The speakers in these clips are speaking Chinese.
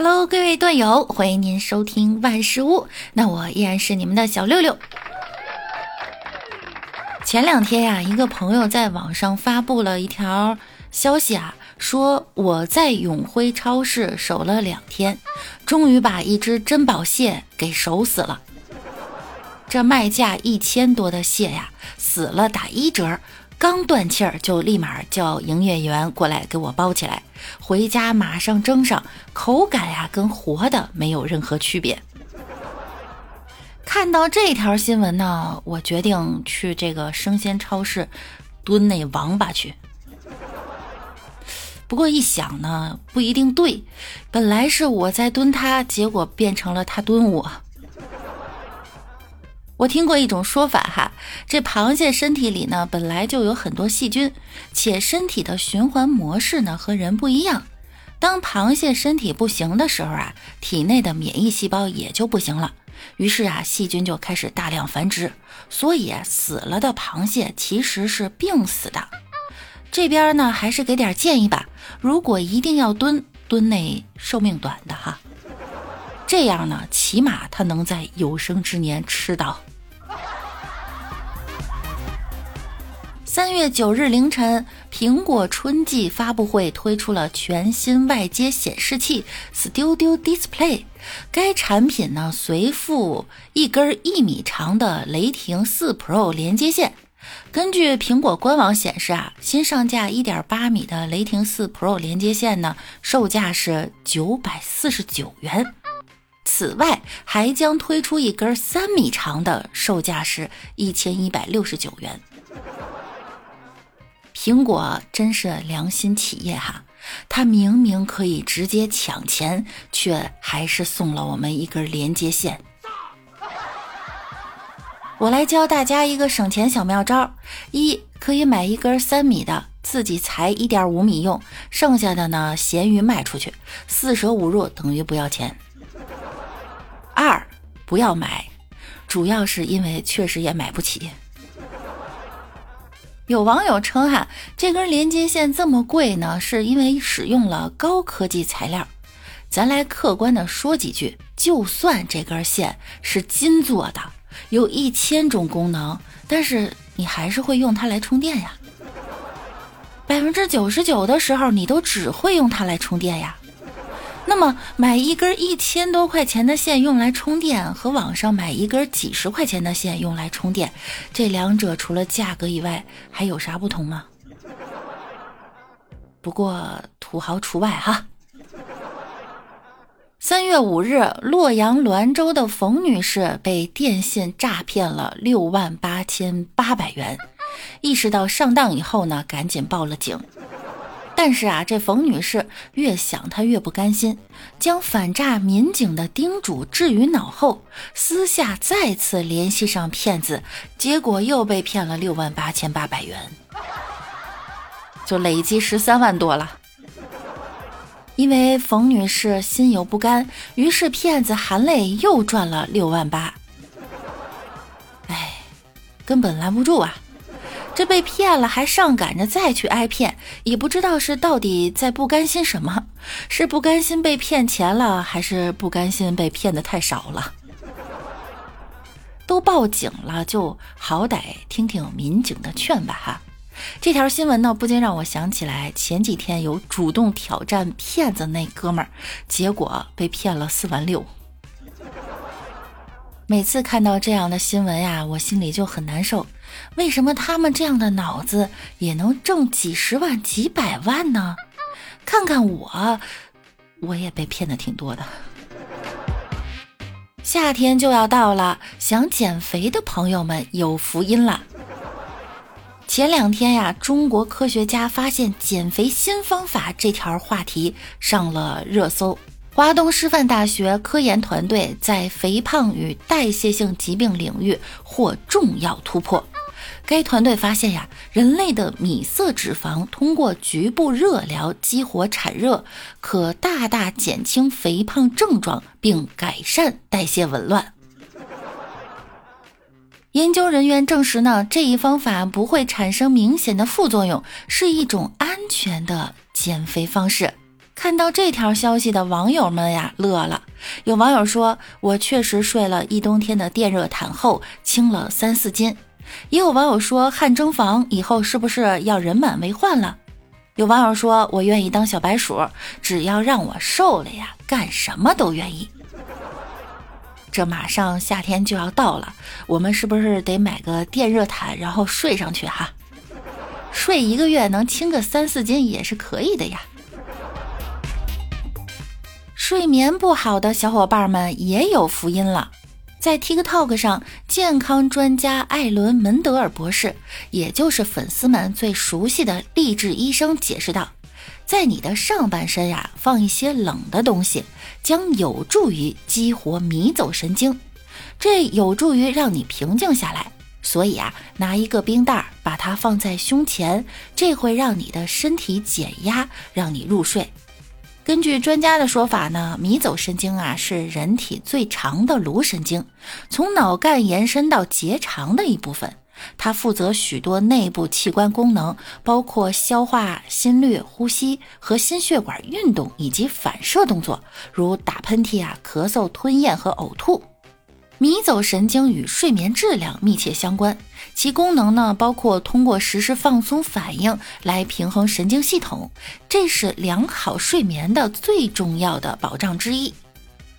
Hello，各位段友，欢迎您收听万事屋。那我依然是你们的小六六。前两天呀，一个朋友在网上发布了一条消息啊，说我在永辉超市守了两天，终于把一只珍宝蟹给守死了。这卖价一千多的蟹呀，死了打一折。刚断气儿，就立马叫营业员过来给我包起来，回家马上蒸上，口感呀跟活的没有任何区别。看到这条新闻呢，我决定去这个生鲜超市蹲那王八去。不过一想呢，不一定对，本来是我在蹲他，结果变成了他蹲我。我听过一种说法哈，这螃蟹身体里呢本来就有很多细菌，且身体的循环模式呢和人不一样。当螃蟹身体不行的时候啊，体内的免疫细胞也就不行了，于是啊细菌就开始大量繁殖，所以死了的螃蟹其实是病死的。这边呢还是给点建议吧，如果一定要蹲，蹲那寿命短的哈。这样呢，起码它能在有生之年吃到。三月九日凌晨，苹果春季发布会推出了全新外接显示器 Studio Display。该产品呢，随附一根一米长的雷霆四 Pro 连接线。根据苹果官网显示啊，新上架一点八米的雷霆四 Pro 连接线呢，售价是九百四十九元。此外，还将推出一根三米长的，售价是一千一百六十九元。苹果真是良心企业哈，它明明可以直接抢钱，却还是送了我们一根连接线。我来教大家一个省钱小妙招：一，可以买一根三米的，自己裁一点五米用，剩下的呢闲鱼卖出去，四舍五入等于不要钱。二不要买，主要是因为确实也买不起。有网友称哈，这根连接线这么贵呢，是因为使用了高科技材料。咱来客观的说几句，就算这根线是金做的，有一千种功能，但是你还是会用它来充电呀。百分之九十九的时候，你都只会用它来充电呀。那么买一根一千多块钱的线用来充电，和网上买一根几十块钱的线用来充电，这两者除了价格以外还有啥不同吗？不过土豪除外哈。三月五日，洛阳滦州的冯女士被电信诈骗了六万八千八百元，意识到上当以后呢，赶紧报了警。但是啊，这冯女士越想她越不甘心，将反诈民警的叮嘱置于脑后，私下再次联系上骗子，结果又被骗了六万八千八百元，就累计十三万多了。因为冯女士心有不甘，于是骗子含泪又赚了六万八。哎，根本拦不住啊！这被骗了，还上赶着再去挨骗，也不知道是到底在不甘心什么？是不甘心被骗钱了，还是不甘心被骗的太少了？都报警了，就好歹听听民警的劝吧哈。这条新闻呢，不禁让我想起来前几天有主动挑战骗子那哥们儿，结果被骗了四万六。每次看到这样的新闻呀，我心里就很难受。为什么他们这样的脑子也能挣几十万、几百万呢？看看我，我也被骗的挺多的。夏天就要到了，想减肥的朋友们有福音了。前两天呀，中国科学家发现减肥新方法这条话题上了热搜。华东师范大学科研团队在肥胖与代谢性疾病领域获重要突破。该团队发现呀，人类的米色脂肪通过局部热疗激活产热，可大大减轻肥胖症状，并改善代谢紊乱。研究人员证实呢，这一方法不会产生明显的副作用，是一种安全的减肥方式。看到这条消息的网友们呀，乐了。有网友说：“我确实睡了一冬天的电热毯后，轻了三四斤。”也有网友说：“汗蒸房以后是不是要人满为患了？”有网友说：“我愿意当小白鼠，只要让我瘦了呀，干什么都愿意。”这马上夏天就要到了，我们是不是得买个电热毯，然后睡上去哈？睡一个月能轻个三四斤也是可以的呀。睡眠不好的小伙伴们也有福音了，在 TikTok 上，健康专家艾伦·门德尔博士，也就是粉丝们最熟悉的励志医生，解释道。在你的上半身呀，放一些冷的东西，将有助于激活迷走神经，这有助于让你平静下来。所以啊，拿一个冰袋，把它放在胸前，这会让你的身体减压，让你入睡。根据专家的说法呢，迷走神经啊是人体最长的颅神经，从脑干延伸到结肠的一部分。它负责许多内部器官功能，包括消化、心率、呼吸和心血管运动以及反射动作，如打喷嚏啊、咳嗽、吞咽和呕吐。迷走神经与睡眠质量密切相关，其功能呢包括通过实施放松反应来平衡神经系统，这是良好睡眠的最重要的保障之一。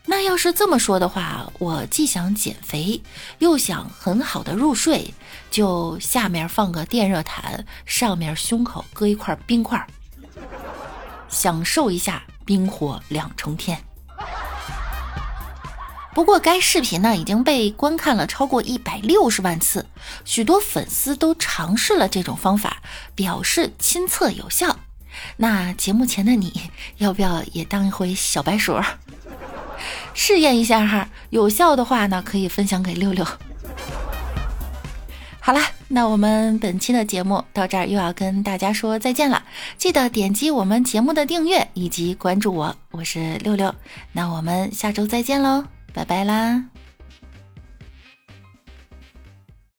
那要是这么说的话，我既想减肥，又想很好的入睡，就下面放个电热毯，上面胸口搁一块冰块，享受一下冰火两重天。不过该视频呢已经被观看了超过一百六十万次，许多粉丝都尝试了这种方法，表示亲测有效。那节目前的你要不要也当一回小白鼠？试验一下哈，有效的话呢，可以分享给六六。好啦，那我们本期的节目到这儿又要跟大家说再见了。记得点击我们节目的订阅以及关注我，我是六六。那我们下周再见喽，拜拜啦。